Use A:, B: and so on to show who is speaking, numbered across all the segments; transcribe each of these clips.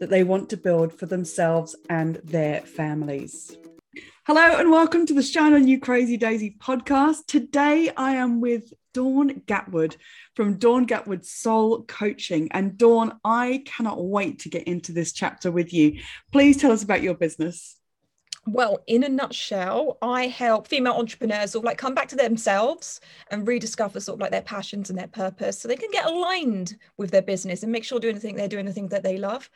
A: that they want to build for themselves and their families. Hello and welcome to the Shine on You Crazy Daisy podcast. Today I am with Dawn Gatwood from Dawn Gatwood Soul Coaching. And Dawn, I cannot wait to get into this chapter with you. Please tell us about your business.
B: Well, in a nutshell, I help female entrepreneurs sort of like come back to themselves and rediscover sort of like their passions and their purpose so they can get aligned with their business and make sure doing the thing they're doing the thing that they love.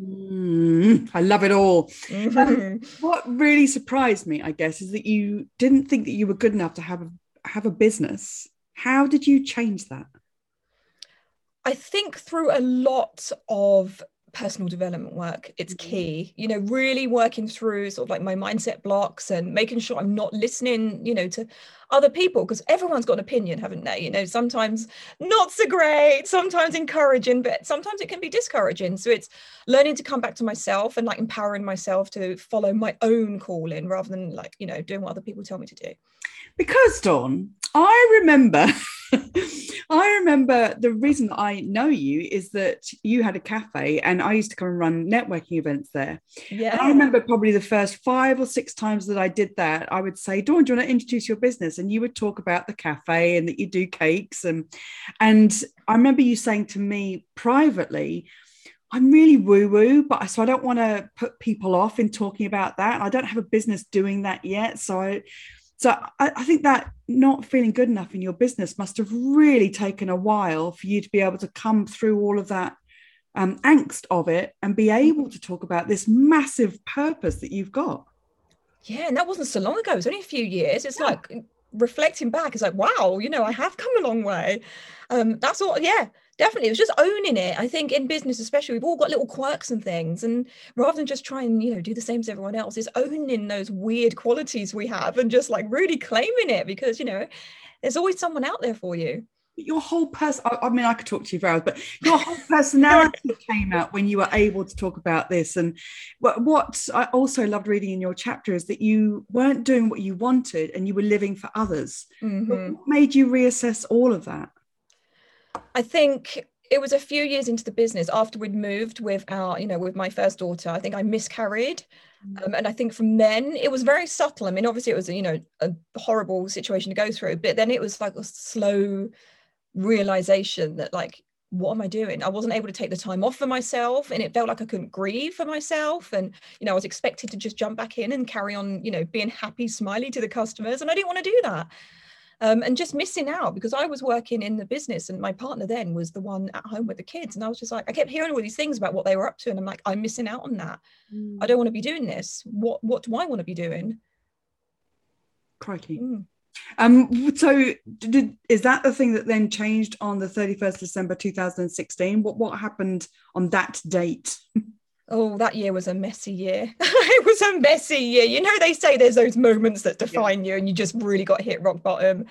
A: Mm, I love it all. Mm-hmm. Um, what really surprised me, I guess, is that you didn't think that you were good enough to have a have a business. How did you change that?
B: I think through a lot of personal development work it's mm-hmm. key. You know really working through sort of like my mindset blocks and making sure i'm not listening you know to other people because everyone's got an opinion haven't they? You know sometimes not so great sometimes encouraging but sometimes it can be discouraging. So it's learning to come back to myself and like empowering myself to follow my own calling rather than like you know doing what other people tell me to do.
A: Because dawn i remember I remember the reason I know you is that you had a cafe and I used to come and run networking events there. Yeah. And I remember probably the first five or six times that I did that, I would say, Dawn, do you want to introduce your business? And you would talk about the cafe and that you do cakes. And and I remember you saying to me privately, I'm really woo woo, but so I don't want to put people off in talking about that. I don't have a business doing that yet. So I so I, I, think that not feeling good enough in your business must have really taken a while for you to be able to come through all of that um, angst of it and be able to talk about this massive purpose that you've got.
B: Yeah, and that wasn't so long ago. It was only a few years. It's yeah. like reflecting back, it's like, wow, you know, I have come a long way. Um, that's all, yeah, definitely. It was just owning it. I think in business, especially, we've all got little quirks and things. And rather than just try and, you know, do the same as everyone else, is owning those weird qualities we have and just like really claiming it because, you know, there's always someone out there for you
A: your whole person I, I, mean i could talk to you for hours but your whole personality came out when you were able to talk about this and what, what i also loved reading in your chapter is that you weren't doing what you wanted and you were living for others mm-hmm. what made you reassess all of that
B: i think it was a few years into the business after we'd moved with our you know with my first daughter i think i miscarried mm. um, and I think from then it was very subtle. I mean, obviously it was, you know, a horrible situation to go through, but then it was like a slow realization that like what am I doing? I wasn't able to take the time off for myself and it felt like I couldn't grieve for myself. And, you know, I was expected to just jump back in and carry on, you know, being happy, smiley to the customers. And I didn't want to do that. Um, and just missing out because I was working in the business and my partner then was the one at home with the kids. And I was just like, I kept hearing all these things about what they were up to. And I'm like, I'm missing out on that. Mm. I don't want to be doing this. What, what do I want to be doing?
A: Crikey. Mm. Um, so did, is that the thing that then changed on the 31st December 2016? What what happened on that date?
B: Oh, that year was a messy year. it was a messy year. You know, they say there's those moments that define yeah. you and you just really got hit rock bottom.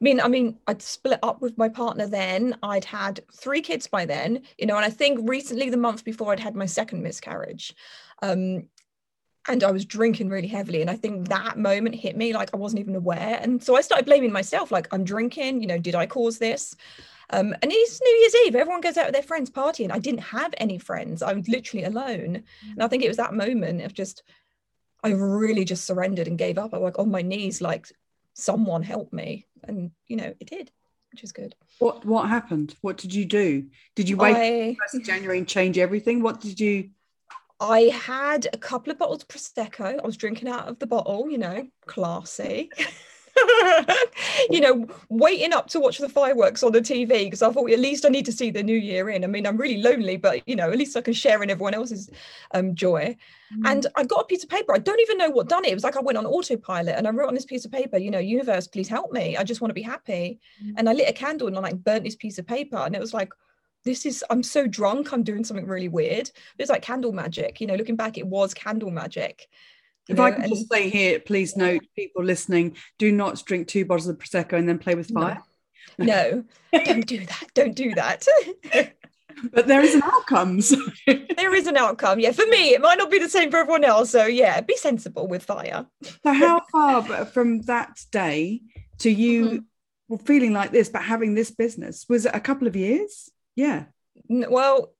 B: I mean, I mean, I'd split up with my partner then. I'd had three kids by then, you know, and I think recently, the month before, I'd had my second miscarriage. Um, and I was drinking really heavily. And I think that moment hit me like I wasn't even aware. And so I started blaming myself, like, I'm drinking, you know, did I cause this? Um, and it's New Year's Eve, everyone goes out with their friends partying. I didn't have any friends, I was literally alone. And I think it was that moment of just, I really just surrendered and gave up. I was like on my knees, like, someone help me. And, you know, it did which is good.
A: What what happened? What did you do? Did you wait I, first January and change everything? What did you
B: I had a couple of bottles of prosecco. I was drinking out of the bottle, you know, classy. you know, waiting up to watch the fireworks on the TV because I thought at least I need to see the new year in. I mean, I'm really lonely, but you know, at least I can share in everyone else's um, joy. Mm. And I got a piece of paper. I don't even know what done it. It was like I went on autopilot and I wrote on this piece of paper, you know, universe, please help me. I just want to be happy. Mm. And I lit a candle and I like burnt this piece of paper, and it was like this is I'm so drunk, I'm doing something really weird. It's like candle magic, you know, looking back, it was candle magic.
A: If know, I can just say here, please note, people listening, do not drink two bottles of prosecco and then play with fire.
B: No, no don't do that. Don't do that.
A: but there is an outcome. So.
B: there is an outcome. Yeah, for me, it might not be the same for everyone else. So yeah, be sensible with fire.
A: so how far from that day to you mm-hmm. feeling like this, but having this business was it a couple of years? Yeah.
B: Well,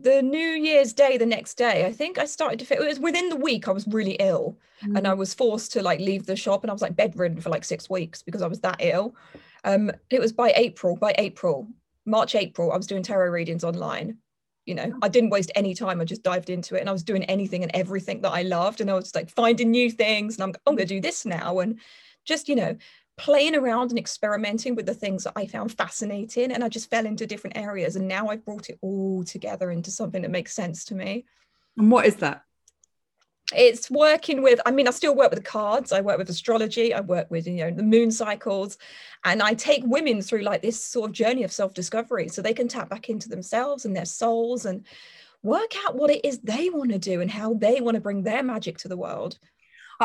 B: the New Year's Day, the next day, I think I started to feel it was within the week I was really ill mm. and I was forced to like leave the shop and I was like bedridden for like six weeks because I was that ill. Um, it was by April, by April, March, April, I was doing tarot readings online. You know, I didn't waste any time. I just dived into it and I was doing anything and everything that I loved. And I was like finding new things and I'm, I'm going to do this now. And just, you know, playing around and experimenting with the things that I found fascinating. And I just fell into different areas. And now I've brought it all together into something that makes sense to me.
A: And what is that?
B: It's working with, I mean, I still work with the cards, I work with astrology, I work with, you know, the moon cycles, and I take women through like this sort of journey of self discovery so they can tap back into themselves and their souls and work out what it is they want to do and how they want to bring their magic to the world.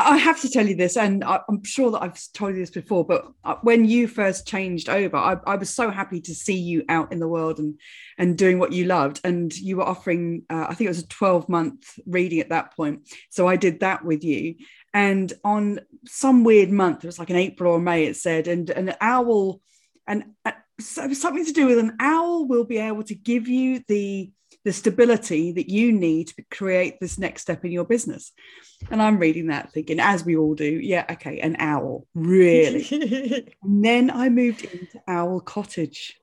A: I have to tell you this, and I'm sure that I've told you this before, but uh, when you first changed over, I, I, was so happy to see you out in the world and and doing what you loved. And you were offering, uh, I think it was a 12 month reading at that point. So I did that with you. And on some weird month, it was like an April or May, it said, and an owl, and uh, so something to do with an owl will be able to give you the the stability that you need to create this next step in your business. And I'm reading that thinking, as we all do, yeah, okay, an owl, really. and then I moved into Owl Cottage.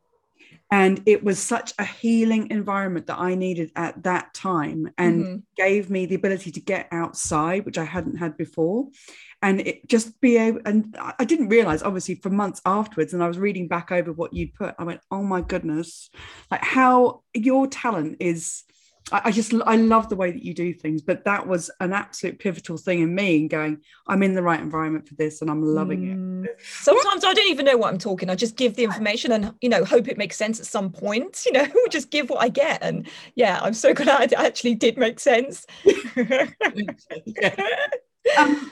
A: And it was such a healing environment that I needed at that time and mm-hmm. gave me the ability to get outside, which I hadn't had before and it just be able and i didn't realize obviously for months afterwards and i was reading back over what you'd put i went oh my goodness like how your talent is I, just I love the way that you do things, but that was an absolute pivotal thing in me and going, I'm in the right environment for this and I'm loving mm. it.
B: Sometimes I don't even know what I'm talking. I just give the information and you know hope it makes sense at some point. You know, just give what I get. And yeah, I'm so glad it actually did make sense.
A: um,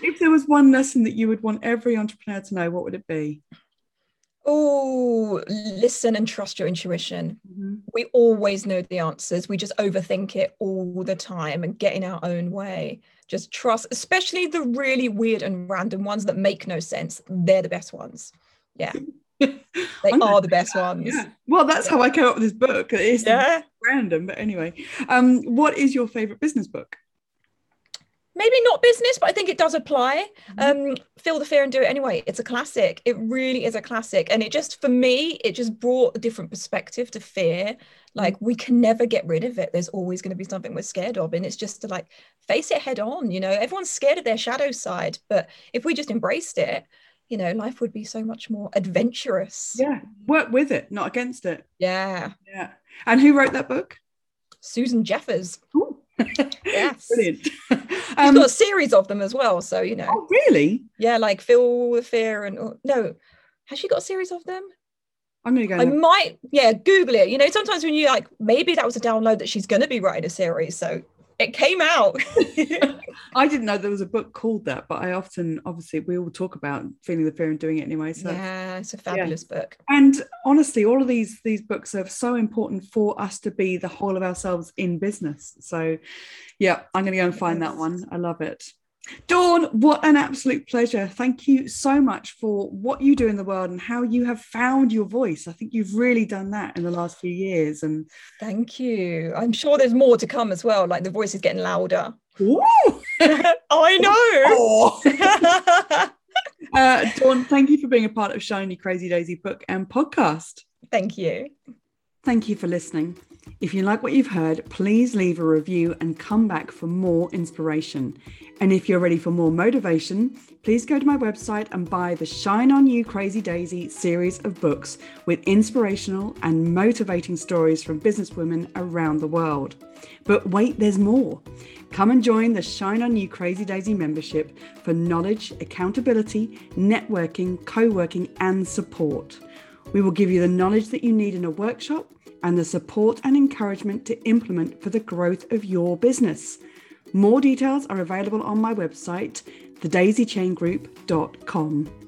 A: if there was one lesson that you would want every entrepreneur to know, what would it be?
B: Oh, listen and trust your intuition. Mm-hmm. We always know the answers. We just overthink it all the time and get in our own way. Just trust, especially the really weird and random ones that make no sense. They're the best ones. Yeah. they are the best ones.
A: Yeah. Well, that's how I came up with this book. It's yeah. random, but anyway. Um, what is your favorite business book?
B: Maybe not business, but I think it does apply. Mm-hmm. Um, Feel the Fear and Do It Anyway. It's a classic. It really is a classic. And it just, for me, it just brought a different perspective to fear. Mm-hmm. Like, we can never get rid of it. There's always going to be something we're scared of. And it's just to like face it head on. You know, everyone's scared of their shadow side. But if we just embraced it, you know, life would be so much more adventurous.
A: Yeah. Work with it, not against it.
B: Yeah.
A: Yeah. And who wrote that book?
B: Susan Jeffers.
A: Ooh. Yes. Brilliant.
B: Um, She's got a series of them as well. So, you know.
A: Oh, really?
B: Yeah, like Feel the Fear and oh, no. Has she got a series of them?
A: I'm gonna go.
B: I might, yeah, Google it. You know, sometimes when you like, maybe that was a download that she's gonna be writing a series. So it came out.
A: I didn't know there was a book called that, but I often, obviously, we all talk about feeling the fear and doing it anyway. So
B: yeah, it's a fabulous yeah. book.
A: And honestly, all of these these books are so important for us to be the whole of ourselves in business. So, yeah, I'm going to go and find that one. I love it. Dawn, what an absolute pleasure. Thank you so much for what you do in the world and how you have found your voice. I think you've really done that in the last few years. And
B: thank you. I'm sure there's more to come as well. Like the voice is getting louder.
A: I
B: know.
A: uh, Dawn, thank you for being a part of Shiny Crazy Daisy book and podcast.
B: Thank you.
A: Thank you for listening. If you like what you've heard, please leave a review and come back for more inspiration. And if you're ready for more motivation, please go to my website and buy the Shine On You Crazy Daisy series of books with inspirational and motivating stories from businesswomen around the world. But wait, there's more. Come and join the Shine On You Crazy Daisy membership for knowledge, accountability, networking, co working, and support. We will give you the knowledge that you need in a workshop and the support and encouragement to implement for the growth of your business. More details are available on my website, thedaisychaingroup.com.